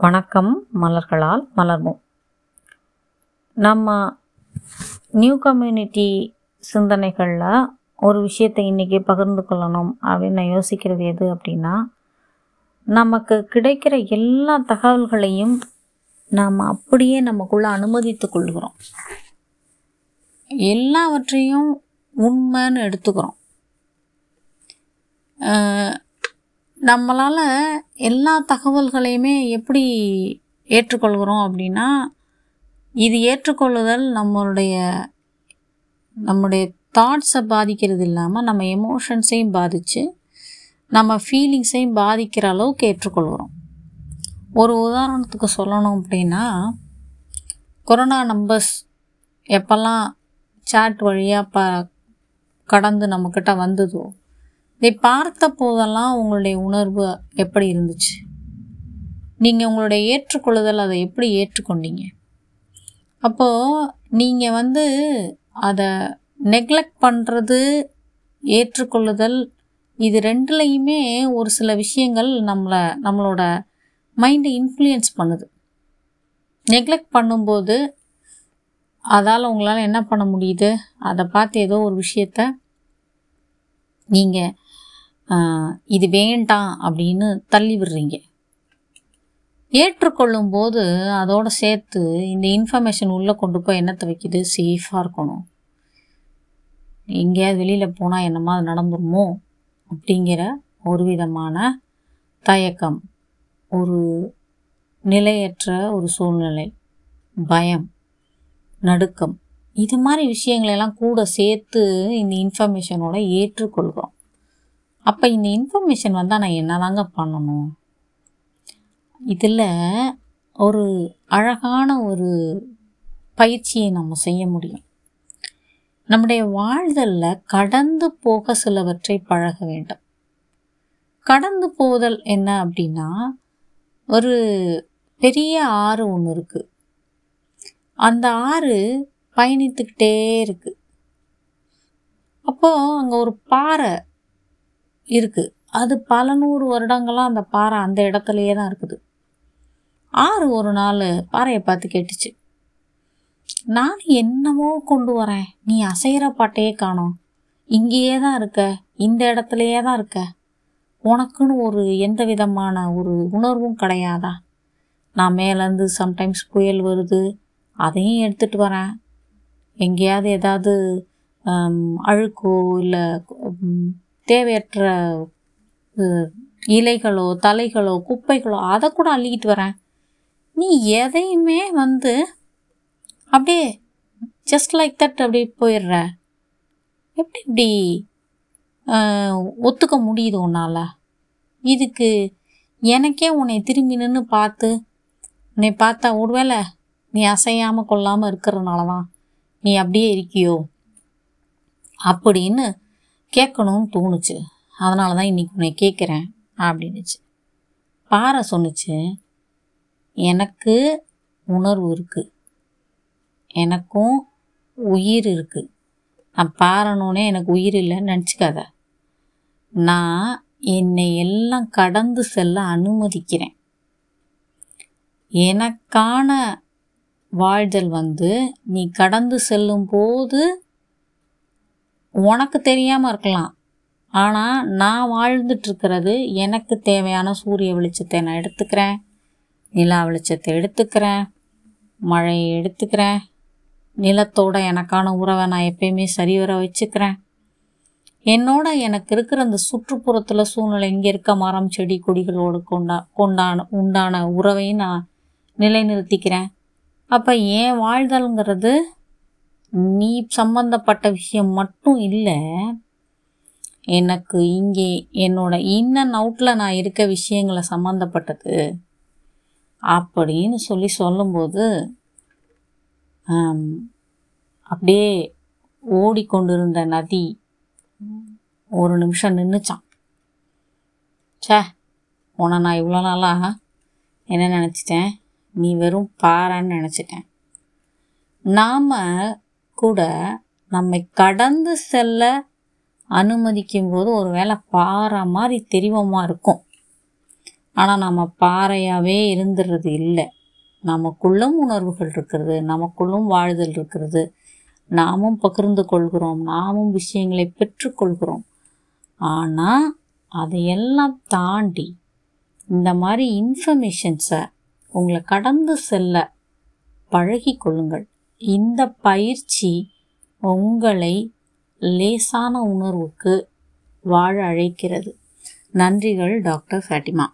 வணக்கம் மலர்களால் மலர்வோம். நம்ம நியூ கம்யூனிட்டி சிந்தனைகளில் ஒரு விஷயத்தை இன்றைக்கி பகிர்ந்து கொள்ளணும் அப்படின்னு நான் யோசிக்கிறது எது அப்படின்னா நமக்கு கிடைக்கிற எல்லா தகவல்களையும் நாம் அப்படியே நமக்குள்ளே அனுமதித்து கொள்கிறோம். எல்லாவற்றையும் உண்மைன்னு எடுத்துக்கிறோம். நம்மளால் எல்லா தகவல்களையுமே எப்படி ஏற்றுக்கொள்கிறோம் அப்படின்னா இது ஏற்றுக்கொள்ளுதல் நம்மளுடைய நம்முடைய தாட்ஸை பாதிக்கிறது இல்லாமல் நம்ம எமோஷன்ஸையும் பாதித்து நம்ம ஃபீலிங்ஸையும் பாதிக்கிற அளவுக்கு ஏற்றுக்கொள்கிறோம். ஒரு உதாரணத்துக்கு சொல்லணும் அப்படின்னா கொரோனா நம்பர்ஸ் எப்போல்லாம் சாட் வழியாக ப கடந்து நம்மக்கிட்ட வந்ததோ இதை பார்த்த போதெல்லாம் உங்களுடைய உணர்வு எப்படி இருந்துச்சு? நீங்கள் உங்களுடைய ஏற்றுக்கொள்ளுதல் அதை எப்படி ஏற்றுக்கொண்டீங்க? அப்போது நீங்கள் வந்து அதை நெக்லெக்ட் பண்ணுறது ஏற்றுக்கொள்ளுதல் இது ரெண்டுலேயுமே ஒரு சில விஷயங்கள் நம்மளை நம்மளோட மைண்டை இன்ஃப்ளூயன்ஸ் பண்ணுது. நெக்லெக்ட் பண்ணும்போது அதால் உங்களால் என்ன பண்ண முடியுது? அதை பார்த்து ஏதோ ஒரு விஷயத்த நீங்கள் இது வேண்டாம் அப்படின்னு தள்ளி விடுறீங்க. ஏற்றுக்கொள்ளும் போது அதோடு சேர்த்து இந்த இன்ஃபர்மேஷன் உள்ளே கொண்டு போய் என்னத்தை வைக்குது? சேஃபாக இருக்கணும். எங்கேயாவது வெளியில் போனால் என்னமா அது நடந்துருமோ? அப்படிங்கிற ஒரு விதமான தயக்கம் ஒரு நிலையற்ற ஒரு சூழ்நிலை பயம் நடுக்கம். இது மாதிரி விஷயங்களெல்லாம் கூட சேர்த்து இந்த இன்ஃபர்மேஷனோட ஏற்றுக்கொள்கிறோம். அப்போ இந்த இன்ஃபர்மேஷன் வந்தால் நான் என்ன தாங்க பண்ணணும்? இதில் ஒரு அழகான ஒரு பயிற்சியை நம்ம செய்ய முடியும். நம்முடைய வாழ்தலில் கடந்து போக சிலவற்றை பழக வேண்டும். கடந்து போதல் என்ன அப்படின்னா ஒரு பெரிய ஆறு ஒன்று இருக்குது அந்த ஆறு பயணித்துக்கிட்டே இருக்குது அப்போது அங்கே ஒரு பாறை இருக்குது அது பல நூறு வருடங்களாக அந்த பாறை அந்த இடத்துலையே தான் இருக்குது. ஆறு ஒரு நாள் பாறையை பார்த்து கேட்டுச்சு. நான் என்னமோ கொண்டு வரேன். நீ அசைகிற பாட்டையே காணோம். இங்கேயே தான் இருக்க. இந்த இடத்துலையே தான் இருக்க. உனக்குன்னு ஒரு எந்த விதமான ஒரு உணர்வும் கிடையாதா? நான் மேலேருந்து சம்டைம்ஸ் புயல் வருது. அதையும் எடுத்துகிட்டு வரேன். எங்கேயாவது ஏதாவது அழுக்கோ இல்லை தேவையற்ற இலைகளோ தலைகளோ குப்பைகளோ அதை கூட அள்ளிக்கிட்டு வரேன். நீ எதையுமே வந்து அப்படியே ஜஸ்ட் லைக் தட் அப்படியே போயிடுற. எப்படி இப்படி ஒத்துக்க முடியுது உன்னால்? இதுக்கு எனக்கே உன்னை திரும்பி நின்று பார்த்து உன்னை பார்த்தா ஒருவேளை நீ அசையாமல் கொள்ளாமல் இருக்கிறதுனால தான் நீ அப்படியே இருக்கியோ? அப்படின்னு கேட்கணும்னு தோணுச்சு. அதனால தான் இன்றைக்கி உன்னை கேட்குறேன் அப்படின்னுச்சு. பாறை சொன்னுச்சு எனக்கு உணர்வு இருக்குது எனக்கும் உயிர் இருக்குது நான் பாறணுன்னே எனக்கு உயிர் இல்லைன்னு நினச்சிக்காத. நான் என்னை எல்லாம் கடந்து செல்ல அனுமதிக்கிறேன். எனக்கான வாழ்தல் வந்து நீ கடந்து செல்லும் போது உனக்கு தெரியாமல் இருக்கலாம். ஆனால் நான் வாழ்ந்துட்டுருக்கிறது எனக்கு தேவையான சூரிய வெளிச்சத்தை நான் எடுத்துக்கிறேன். நிலா வெளிச்சத்தை எடுத்துக்கிறேன். மழையை எடுத்துக்கிறேன். நிலத்தோட எனக்கான உறவை நான் எப்பயுமே சரிவர வச்சுக்கிறேன். என்னோட எனக்கு இருக்கிற அந்த சுற்றுப்புறத்தில் சூழ்நிலை இங்கே இருக்க மரம் செடி கொடிகளோடு கொண்டா கொண்டான உண்டான உறவையும் நான் நிலைநிறுத்திக்கிறேன். அப்போ ஏன் வாழ்தல்ங்கிறது நீ சம்பந்தப்பட்ட விஷயம் மட்டும் இல்லை எனக்கு இங்கே என்னோட இன் அண்ட் அவுட்டில் நான் இருக்க விஷயங்களை சம்மந்தப்பட்டது அப்படின்னு சொல்லி சொல்லும்போது அப்படியே ஓடிக்கொண்டிருந்த நதி ஒரு நிமிஷம் நின்றுச்சான் சே உன நான் இவ்வளோ நாளாக என்ன நினச்சிட்டேன்? நீ வெறும் பாறைன்னு நினச்சிட்டேன். நாம் கூட நம்மை கடந்து செல்ல அனுமதிக்கும் போது ஒரு வேளை பாறை மாதிரி தெரிவமாக இருக்கும். ஆனால் நம்ம பாறையாகவே இருந்துடுறது இல்லை. நமக்குள்ளும் உணர்வுகள் இருக்கிறது நமக்குள்ளும் வாழ்தல் இருக்கிறது நாமும் பகிர்ந்து கொள்கிறோம் நாமும் விஷயங்களை பெற்றுக்கொள்கிறோம் ஆனால் அதையெல்லாம் தாண்டி இந்த மாதிரி இன்ஃபர்மேஷன்ஸை உங்களை கடந்து செல்ல பழகி கொள்ளுங்கள். இந்த பயிற்சி உங்களை லேசான உணர்வுக்கு வாழ அழைக்கிறது. நன்றிகள் டாக்டர் ஃபேட்டிமா.